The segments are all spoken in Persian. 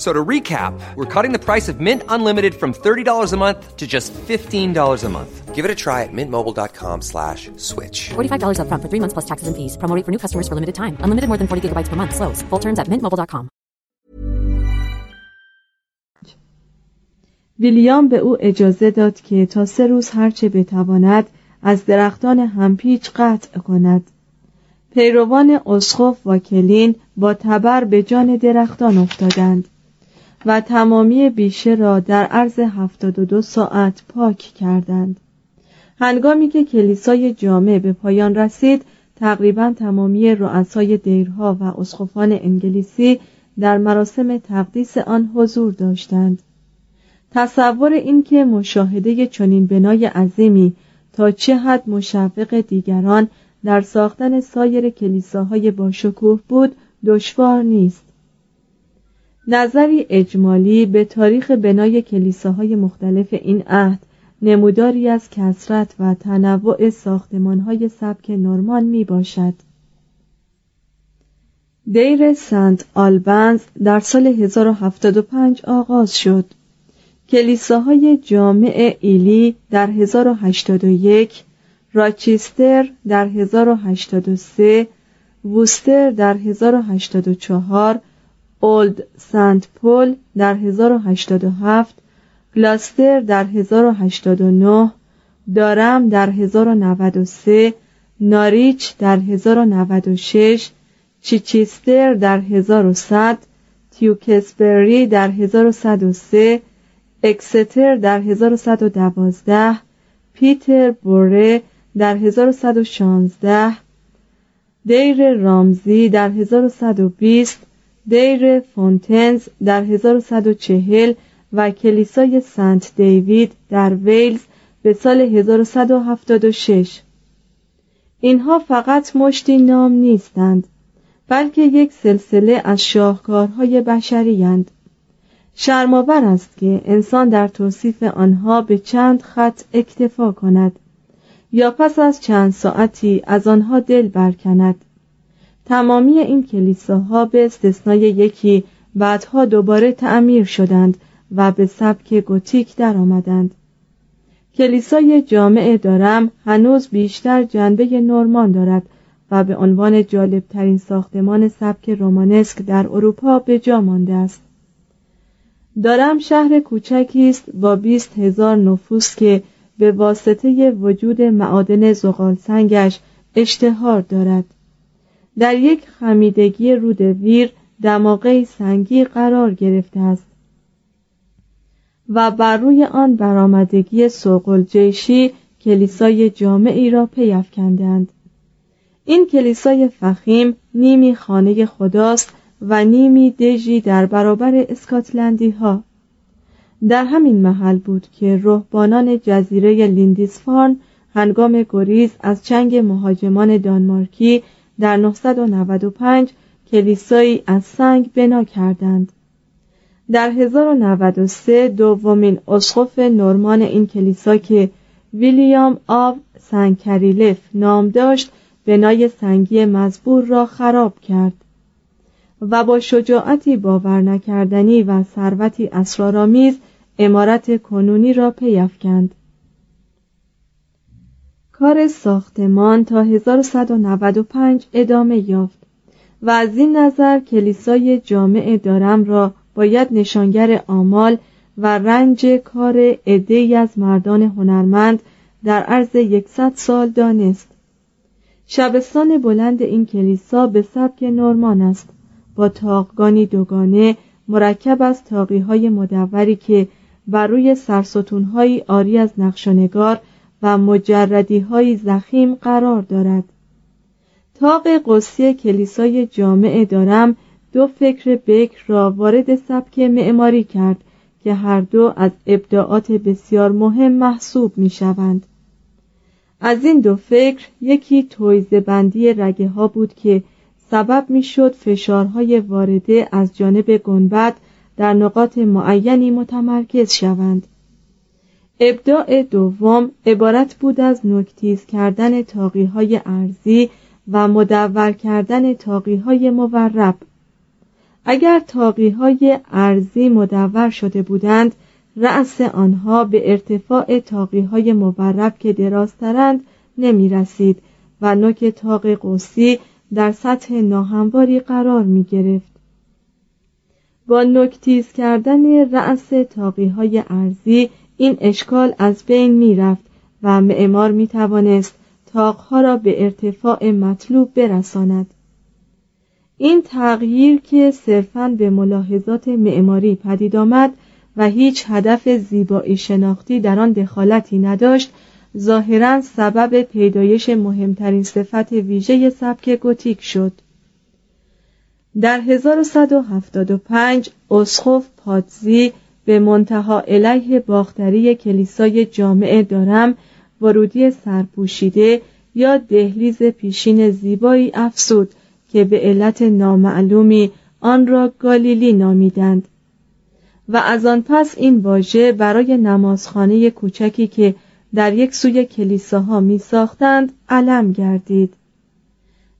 So to recap, we're cutting the price of Mint Unlimited from $30 a month to just $15 a month. Give it a try at mintmobile.com slash switch. $45 up front for three months plus taxes and fees. Promo rate for new customers for limited time. Unlimited more than 40 gigabytes per month. Slows. Full terms at mintmobile.com. ویلیام به او اجازه داد که تا سه روز هرچه بتواند از درختان همپیچ قطع کند پیروان اسخف و کلین با تبر به جان درختان افتادند و تمامی بیشه را در عرض هفتاد و دو ساعت پاک کردند. هنگامی که کلیسای جامع به پایان رسید تقریبا تمامی رؤسای دیرها و اسقفان انگلیسی در مراسم تقدیس آن حضور داشتند. تصور اینکه مشاهده چنین بنای عظیمی تا چه حد مشوق دیگران در ساختن سایر کلیساهای باشکوه بود دشوار نیست. نظری اجمالی به تاریخ بنای کلیساهای مختلف این عهد نموداری از کسرت و تنوع ساختمانهای سبک نورمان می باشد. دیر سنت آلبنز در سال 1075 آغاز شد. کلیساهای جامع ایلی در 1081 راچیستر در 1083 ووستر در 1084 اولد سنت پول در 1087 گلاستر در 1089 دارم در 1093 ناریچ در 1096 چیچیستر در 1100 تیوکسبری در 1103 اکستر در 1112 پیتر بوره در 1116 دیر رامزی در 1120 دیر فونتنز در 1140 و کلیسای سنت دیوید در ویلز به سال 1176 اینها فقط مشتی نام نیستند بلکه یک سلسله از شاهکارهای بشری هند. شرماور است که انسان در توصیف آنها به چند خط اکتفا کند یا پس از چند ساعتی از آنها دل برکند تمامی این کلیساها به استثنای یکی بعدها دوباره تعمیر شدند و به سبک گوتیک درآمدند. کلیسای جامع دارم هنوز بیشتر جنبه نورمان دارد و به عنوان جالبترین ساختمان سبک رومانسک در اروپا به جا مانده است. دارم شهر کوچکی است با بیست هزار نفوس که به واسطه وجود معادن زغال سنگش اشتهار دارد. در یک خمیدگی رود ویر دماغه سنگی قرار گرفته است و بر روی آن برآمدگی سوقل جیشی کلیسای جامعی را پیافکندند این کلیسای فخیم نیمی خانه خداست و نیمی دژی در برابر اسکاتلندی ها در همین محل بود که رهبانان جزیره لیندیسفارن هنگام گریز از چنگ مهاجمان دانمارکی در 995 کلیسایی از سنگ بنا کردند. در 1093 دومین اسقف نورمان این کلیسا که ویلیام آو سنگکریلف نام داشت بنای سنگی مزبور را خراب کرد و با شجاعتی باور نکردنی و ثروتی اسرارآمیز امارت کنونی را پیافکند. کار ساختمان تا 1195 ادامه یافت و از این نظر کلیسای جامع دارم را باید نشانگر آمال و رنج کار عدهای از مردان هنرمند در عرض یکصد سال دانست. شبستان بلند این کلیسا به سبک نورمان است. با تاقگانی دوگانه مرکب از های مدوری که بر روی سرستونهایی آری از نقشنگار و مجردی های زخیم قرار دارد تاق قصی کلیسای جامع دارم دو فکر بکر را وارد سبک معماری کرد که هر دو از ابداعات بسیار مهم محسوب می شوند. از این دو فکر یکی تویزه بندی رگه ها بود که سبب می شد فشارهای وارده از جانب گنبد در نقاط معینی متمرکز شوند ابداع دوم عبارت بود از نکتیز کردن تاقی های ارزی و مدور کردن تاقی های مورب اگر تاقی های ارزی مدور شده بودند رأس آنها به ارتفاع تاقی های مورب که درازترند نمی رسید و نوک تاق قوسی در سطح ناهمواری قرار می گرفت. با نکتیز کردن رأس تاقی های ارزی این اشکال از بین می رفت و معمار می توانست تاقها را به ارتفاع مطلوب برساند. این تغییر که صرفاً به ملاحظات معماری پدید آمد و هیچ هدف زیبایی شناختی در آن دخالتی نداشت ظاهرا سبب پیدایش مهمترین صفت ویژه سبک گوتیک شد. در 1175 اسخف پادزی به منتها علیه باختری کلیسای جامع دارم ورودی سرپوشیده یا دهلیز پیشین زیبایی افسود که به علت نامعلومی آن را گالیلی نامیدند. و از آن پس این واژه برای نمازخانه کوچکی که در یک سوی کلیساها می ساختند علم گردید.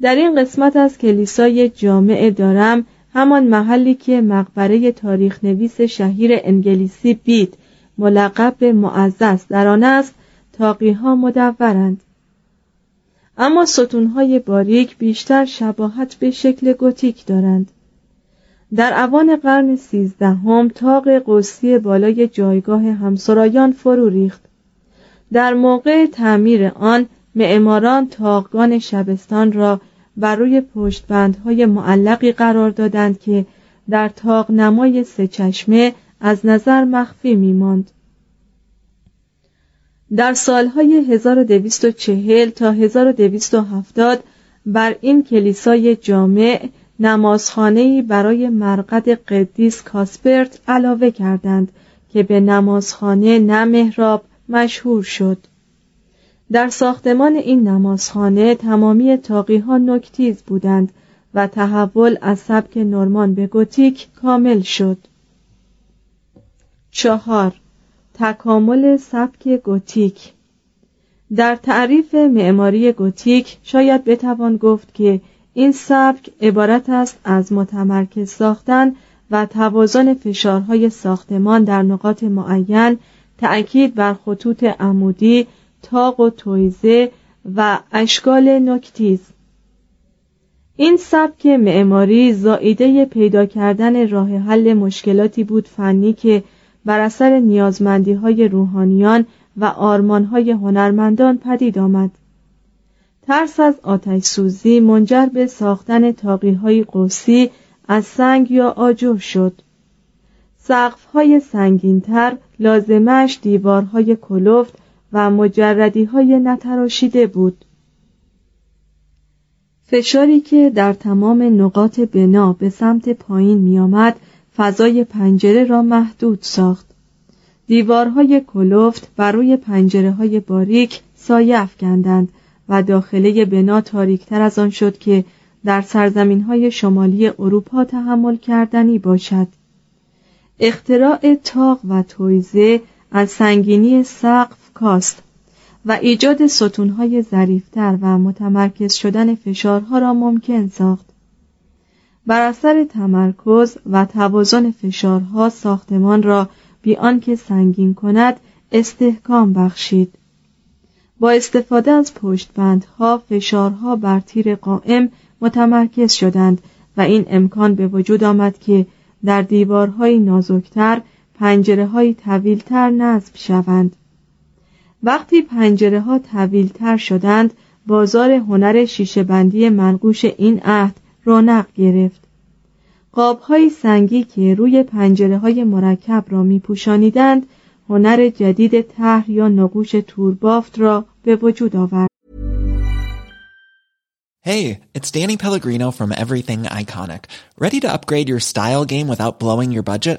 در این قسمت از کلیسای جامع دارم همان محلی که مقبره تاریخ نویس شهیر انگلیسی بید ملقب به معزز در آن است تاقی ها مدورند. اما ستونهای باریک بیشتر شباهت به شکل گوتیک دارند. در اوان قرن سیزدهم تاق قوسی بالای جایگاه همسرایان فرو ریخت. در موقع تعمیر آن معماران تاقگان شبستان را بر روی پشتبندهای معلقی قرار دادند که در تاق نمای سه چشمه از نظر مخفی می ماند. در سالهای 1240 تا 1270 بر این کلیسای جامع نمازخانه‌ای برای مرقد قدیس کاسپرت علاوه کردند که به نمازخانه نمهراب مشهور شد در ساختمان این نمازخانه تمامی تاقی ها نکتیز بودند و تحول از سبک نورمان به گوتیک کامل شد. چهار تکامل سبک گوتیک. در تعریف معماری گوتیک شاید بتوان گفت که این سبک عبارت است از متمرکز ساختن و توازن فشارهای ساختمان در نقاط معین تأکید بر خطوط عمودی تاق و تویزه و اشکال نکتیز. این سبک معماری زائیده پیدا کردن راه حل مشکلاتی بود فنی که بر اثر نیازمندی های روحانیان و آرمان های هنرمندان پدید آمد. ترس از آتش سوزی منجر به ساختن تاقی های قوسی از سنگ یا آجر شد. سقف های سنگینتر لازمش دیوارهای کلفت و مجردی های نتراشیده بود. فشاری که در تمام نقاط بنا به سمت پایین می آمد فضای پنجره را محدود ساخت. دیوارهای کلفت بر روی پنجره های باریک سایه افکندند و داخله بنا تاریکتر از آن شد که در سرزمین های شمالی اروپا تحمل کردنی باشد. اختراع تاق و تویزه از سنگینی سقف کاست و ایجاد ستونهای ظریفتر و متمرکز شدن فشارها را ممکن ساخت. بر اثر تمرکز و توازن فشارها ساختمان را بی آنکه سنگین کند استحکام بخشید. با استفاده از پشتبندها فشارها بر تیر قائم متمرکز شدند و این امکان به وجود آمد که در دیوارهای نازکتر پنجره های طویلتر نصب شوند. وقتی پنجره ها طویلتر شدند بازار هنر شیشهبندی منقوش این عهد رونق گرفت قاب های سنگی که روی پنجره های مرکب را می پوشانیدند هنر جدید طرح یا نقوش توربافت را به وجود آورد. Hey, it's Danny Pellegrino from Everything Iconic. Ready to upgrade your style game without blowing your budget?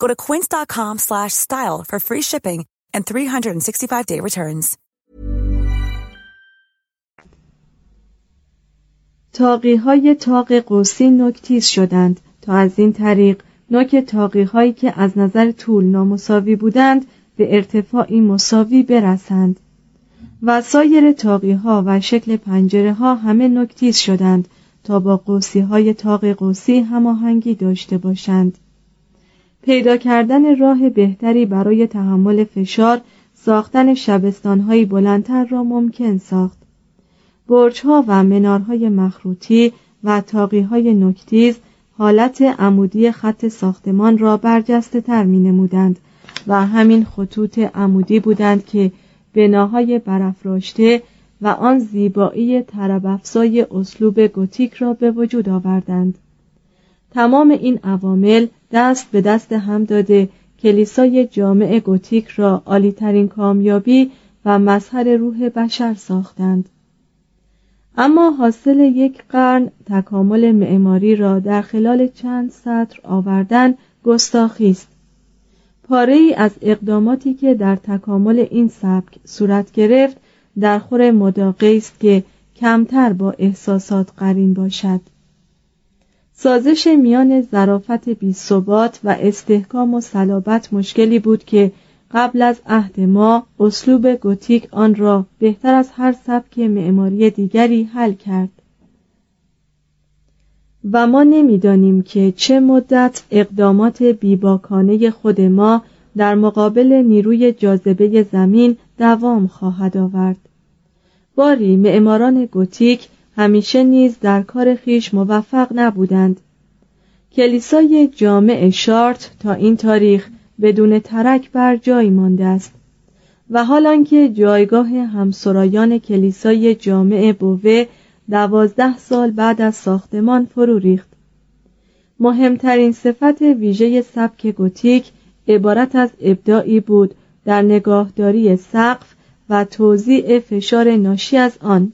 Go to quince.com/style for free shipping and 365-day returns. تاقی های تاق قوسی نکتیز شدند تا از این طریق نوک تاقی هایی که از نظر طول نامساوی بودند به ارتفاعی مساوی برسند و سایر تاقی ها و شکل پنجره ها همه نکتیز شدند تا با قوسی های تاق قوسی هماهنگی داشته باشند پیدا کردن راه بهتری برای تحمل فشار ساختن شبستانهایی بلندتر را ممکن ساخت. برجها و منارهای مخروطی و تاقی های نکتیز حالت عمودی خط ساختمان را برجسته تر می نمودند و همین خطوط عمودی بودند که بناهای برافراشته و آن زیبایی طرب اسلوب گوتیک را به وجود آوردند. تمام این عوامل دست به دست هم داده. کلیسای جامع گوتیک را عالیترین کامیابی و مظهر روح بشر ساختند. اما حاصل یک قرن تکامل معماری را در خلال چند سطر آوردن گستاخی است. پاره ای از اقداماتی که در تکامل این سبک صورت گرفت در خور مداقه است که کمتر با احساسات قرین باشد. سازش میان ظرافت بیثبات و استحکام و صلابت مشکلی بود که قبل از عهد ما اسلوب گوتیک آن را بهتر از هر سبک معماری دیگری حل کرد. و ما نمی‌دانیم که چه مدت اقدامات بیباکانه خود ما در مقابل نیروی جاذبه زمین دوام خواهد آورد. باری معماران گوتیک همیشه نیز در کار خیش موفق نبودند. کلیسای جامع شارت تا این تاریخ بدون ترک بر جای مانده است و حال آنکه جایگاه همسرایان کلیسای جامع بوه دوازده سال بعد از ساختمان فرو ریخت. مهمترین صفت ویژه سبک گوتیک عبارت از ابداعی بود در نگاهداری سقف و توزیع فشار ناشی از آن.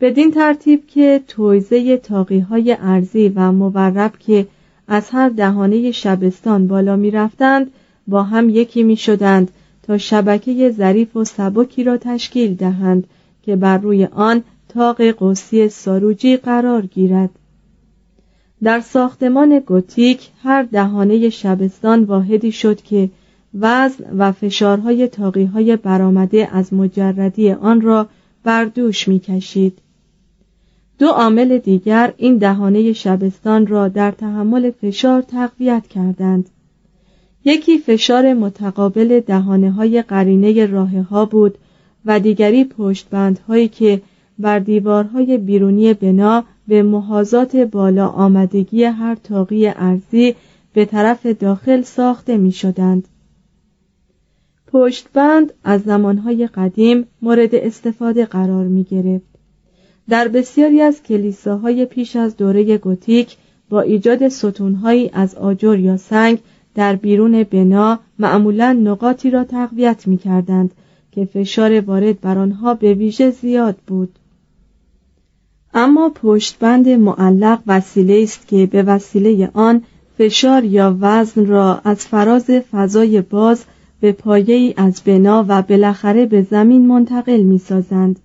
بدین ترتیب که تویزه تاقی های ارزی و مورب که از هر دهانه شبستان بالا می رفتند با هم یکی می شدند تا شبکه ظریف و سبکی را تشکیل دهند که بر روی آن تاق قوسی ساروجی قرار گیرد. در ساختمان گوتیک هر دهانه شبستان واحدی شد که وزن و فشارهای تاقیهای برآمده از مجردی آن را بر دوش می‌کشید. دو عامل دیگر این دهانه شبستان را در تحمل فشار تقویت کردند یکی فشار متقابل دهانه های قرینه راه ها بود و دیگری پشتبندهایی که بر دیوارهای بیرونی بنا به محاذات بالا آمدگی هر تاقی ارزی به طرف داخل ساخته می شدند. پشتبند از زمانهای قدیم مورد استفاده قرار می گرفت. در بسیاری از کلیساهای پیش از دوره گوتیک با ایجاد ستونهایی از آجر یا سنگ در بیرون بنا معمولا نقاطی را تقویت می کردند که فشار وارد بر آنها به ویژه زیاد بود. اما پشتبند معلق وسیله است که به وسیله آن فشار یا وزن را از فراز فضای باز به پایه ای از بنا و بالاخره به زمین منتقل می سازند.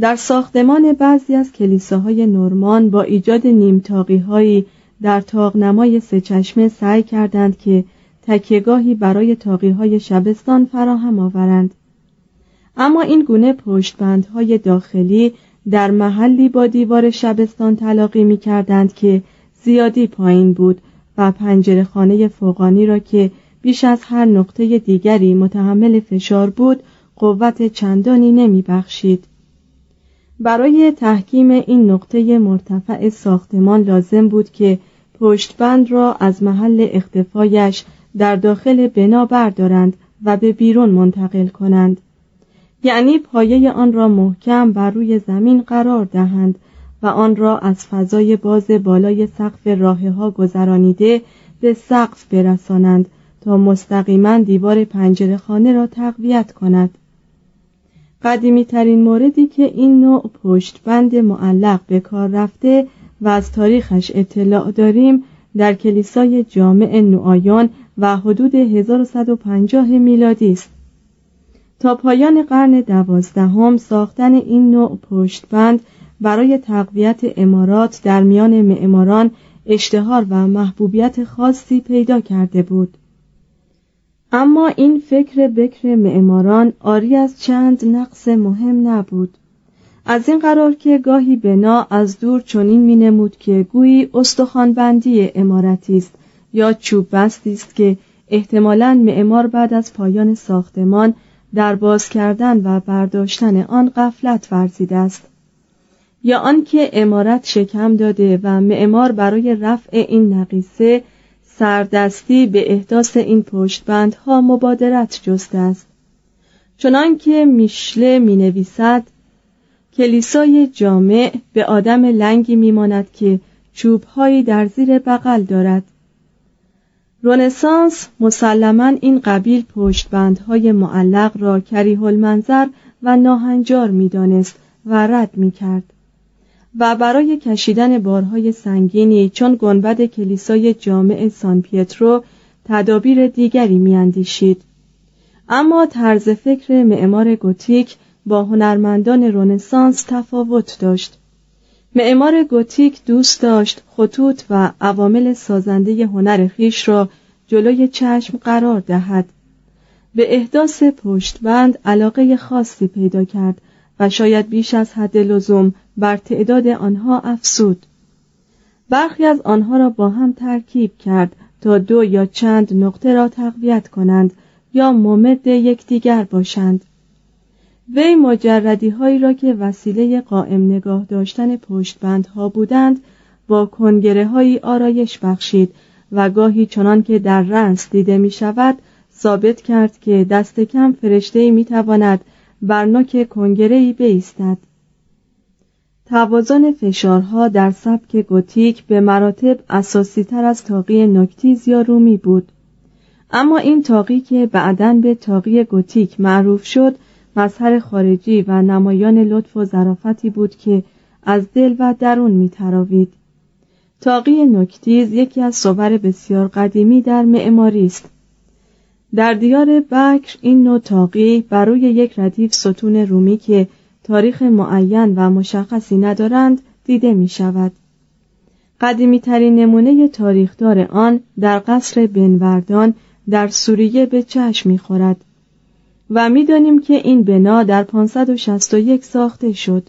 در ساختمان بعضی از کلیساهای نورمان با ایجاد نیمتاقی در تاقنمای سه چشمه سعی کردند که تکیگاهی برای تاقی های شبستان فراهم آورند. اما این گونه پشتبندهای داخلی در محلی با دیوار شبستان تلاقی می کردند که زیادی پایین بود و پنجره خانه فوقانی را که بیش از هر نقطه دیگری متحمل فشار بود قوت چندانی نمی بخشید. برای تحکیم این نقطه مرتفع ساختمان لازم بود که پشتبند را از محل اختفایش در داخل بنا بردارند و به بیرون منتقل کنند. یعنی پایه آن را محکم بر روی زمین قرار دهند و آن را از فضای باز بالای سقف راه ها گذرانیده به سقف برسانند تا مستقیما دیوار پنجره خانه را تقویت کند. قدیمی ترین موردی که این نوع پشتبند معلق به کار رفته و از تاریخش اطلاع داریم در کلیسای جامع نوآیان و حدود 1150 میلادی است. تا پایان قرن دوازدهم ساختن این نوع پشتبند برای تقویت امارات در میان معماران اشتهار و محبوبیت خاصی پیدا کرده بود. اما این فکر بکر معماران آری از چند نقص مهم نبود. از این قرار که گاهی بنا از دور چنین می نمود که گویی استخوانبندی امارتی است یا چوب بستی است که احتمالا معمار بعد از پایان ساختمان در باز کردن و برداشتن آن قفلت ورزیده است. یا آنکه امارت شکم داده و معمار برای رفع این نقیصه سردستی به احداث این پشتبندها مبادرت جسته است چنانکه میشله می نویسد کلیسای جامع به آدم لنگی میماند که چوبهایی در زیر بغل دارد رونسانس مسلما این قبیل پشتبندهای معلق را کریه المنظر و ناهنجار می‌دانست و رد می کرد. و برای کشیدن بارهای سنگینی چون گنبد کلیسای جامع سان پیترو تدابیر دیگری میاندیشید. اما طرز فکر معمار گوتیک با هنرمندان رونسانس تفاوت داشت. معمار گوتیک دوست داشت خطوط و عوامل سازنده هنر خیش را جلوی چشم قرار دهد. به احداث پشتبند علاقه خاصی پیدا کرد و شاید بیش از حد لزوم بر تعداد آنها افسود برخی از آنها را با هم ترکیب کرد تا دو یا چند نقطه را تقویت کنند یا ممد یکدیگر باشند. وی مجردی هایی را که وسیله قائم نگاه داشتن پشتبندها بودند با کنگره هایی آرایش بخشید و گاهی چنان که در رنس دیده می شود ثابت کرد که دست کم فرشته می تواند بر نوک کنگره ای بیستد. توازن فشارها در سبک گوتیک به مراتب اساسی تر از تاقی نکتیز یا رومی بود. اما این تاقی که بعدا به تاقی گوتیک معروف شد مظهر خارجی و نمایان لطف و ظرافتی بود که از دل و درون میتراوید. تاقی نکتیز یکی از صور بسیار قدیمی در معماری است. در دیار بکر این نوع تاقی بر یک ردیف ستون رومی که تاریخ معین و مشخصی ندارند دیده می شود. قدیمی ترین نمونه تاریخدار آن در قصر بنوردان در سوریه به چشم می خورد و می‌دانیم که این بنا در 561 ساخته شد.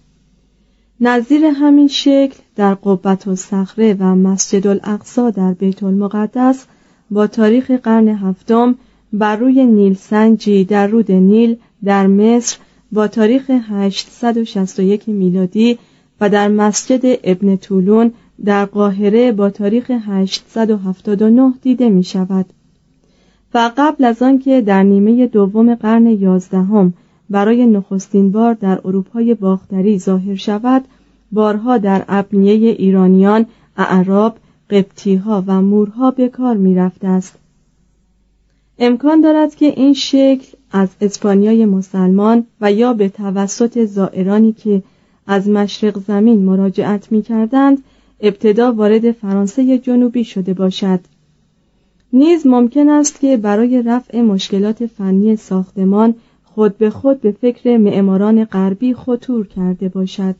نظیر همین شکل در قبت و صخره و مسجد الاقصا در بیت المقدس با تاریخ قرن هفتم بر روی نیل سنجی در رود نیل در مصر با تاریخ 861 میلادی و در مسجد ابن طولون در قاهره با تاریخ 879 دیده می شود و قبل از آنکه در نیمه دوم قرن یازدهم برای نخستین بار در اروپای باختری ظاهر شود بارها در ابنیه ایرانیان اعراب قبطیها و مورها به کار می رفته است. امکان دارد که این شکل از اسپانیای مسلمان و یا به توسط زائرانی که از مشرق زمین مراجعت می کردند ابتدا وارد فرانسه جنوبی شده باشد. نیز ممکن است که برای رفع مشکلات فنی ساختمان خود به خود به فکر معماران غربی خطور کرده باشد.